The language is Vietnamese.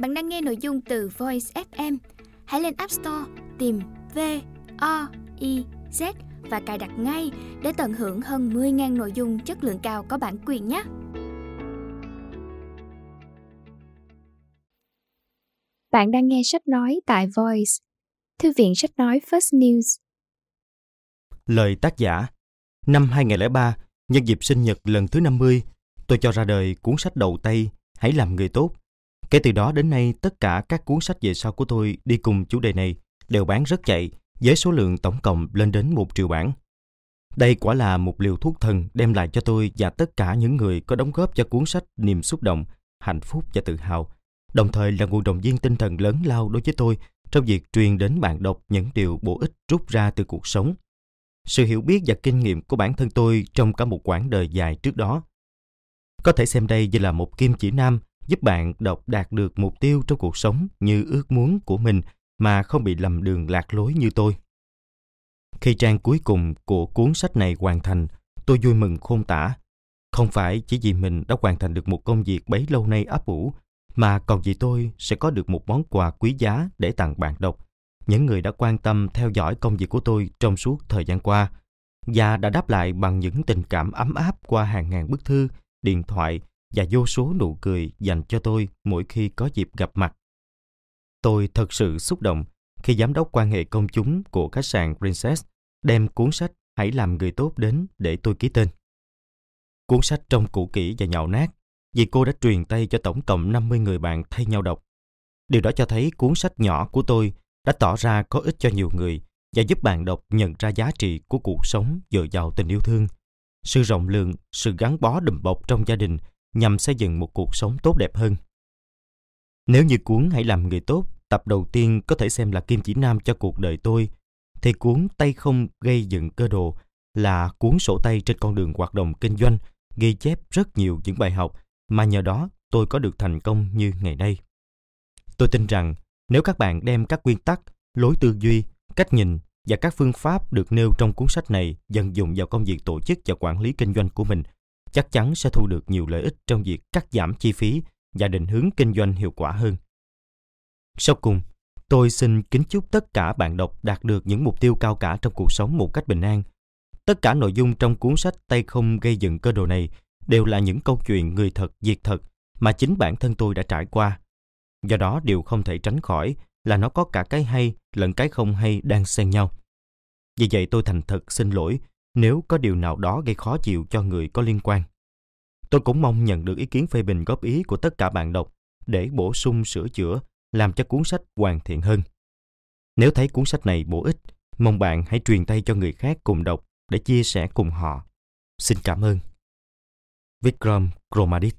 Bạn đang nghe nội dung từ Voice FM. Hãy lên App Store tìm V O I Z và cài đặt ngay để tận hưởng hơn 10.000 nội dung chất lượng cao có bản quyền nhé. Bạn đang nghe sách nói tại Voice, thư viện sách nói First News. Lời tác giả Năm 2003, nhân dịp sinh nhật lần thứ 50, tôi cho ra đời cuốn sách đầu tay Hãy làm người tốt. Kể từ đó đến nay, tất cả các cuốn sách về sau của tôi đi cùng chủ đề này đều bán rất chạy, với số lượng tổng cộng lên đến một triệu bản. Đây quả là một liều thuốc thần đem lại cho tôi và tất cả những người có đóng góp cho cuốn sách niềm xúc động, hạnh phúc và tự hào, đồng thời là nguồn động viên tinh thần lớn lao đối với tôi trong việc truyền đến bạn đọc những điều bổ ích rút ra từ cuộc sống. Sự hiểu biết và kinh nghiệm của bản thân tôi trong cả một quãng đời dài trước đó. Có thể xem đây như là một kim chỉ nam giúp bạn đọc đạt được mục tiêu trong cuộc sống như ước muốn của mình mà không bị lầm đường lạc lối như tôi. Khi trang cuối cùng của cuốn sách này hoàn thành, tôi vui mừng khôn tả. Không phải chỉ vì mình đã hoàn thành được một công việc bấy lâu nay ấp ủ, mà còn vì tôi sẽ có được một món quà quý giá để tặng bạn đọc, những người đã quan tâm theo dõi công việc của tôi trong suốt thời gian qua, và đã đáp lại bằng những tình cảm ấm áp qua hàng ngàn bức thư, điện thoại và vô số nụ cười dành cho tôi mỗi khi có dịp gặp mặt. Tôi thật sự xúc động khi giám đốc quan hệ công chúng của khách sạn Princess đem cuốn sách Hãy làm người tốt đến để tôi ký tên. Cuốn sách trông cũ kỹ và nhạo nát vì cô đã truyền tay cho tổng cộng 50 người bạn thay nhau đọc. Điều đó cho thấy cuốn sách nhỏ của tôi đã tỏ ra có ích cho nhiều người và giúp bạn đọc nhận ra giá trị của cuộc sống dồi dào tình yêu thương, sự rộng lượng, sự gắn bó đùm bọc trong gia đình nhằm xây dựng một cuộc sống tốt đẹp hơn. Nếu như cuốn Hãy làm người tốt, tập đầu tiên có thể xem là kim chỉ nam cho cuộc đời tôi, thì cuốn Tay không gây dựng cơ đồ là cuốn sổ tay trên con đường hoạt động kinh doanh, ghi chép rất nhiều những bài học mà nhờ đó tôi có được thành công như ngày nay. Tôi tin rằng nếu các bạn đem các nguyên tắc, lối tư duy, cách nhìn và các phương pháp được nêu trong cuốn sách này dần dùng vào công việc tổ chức và quản lý kinh doanh của mình, chắc chắn sẽ thu được nhiều lợi ích trong việc cắt giảm chi phí và định hướng kinh doanh hiệu quả hơn. Sau cùng, tôi xin kính chúc tất cả bạn đọc đạt được những mục tiêu cao cả trong cuộc sống một cách bình an. Tất cả nội dung trong cuốn sách Tay không gây dựng cơ đồ này đều là những câu chuyện người thật, việc thật mà chính bản thân tôi đã trải qua. Do đó điều không thể tránh khỏi là nó có cả cái hay lẫn cái không hay đang xen nhau. Vì vậy tôi thành thật xin lỗi nếu có điều nào đó gây khó chịu cho người có liên quan. Tôi cũng mong nhận được ý kiến phê bình góp ý của tất cả bạn đọc để bổ sung sửa chữa, làm cho cuốn sách hoàn thiện hơn. Nếu thấy cuốn sách này bổ ích, mong bạn hãy truyền tay cho người khác cùng đọc để chia sẻ cùng họ. Xin cảm ơn. Vikram Kromadit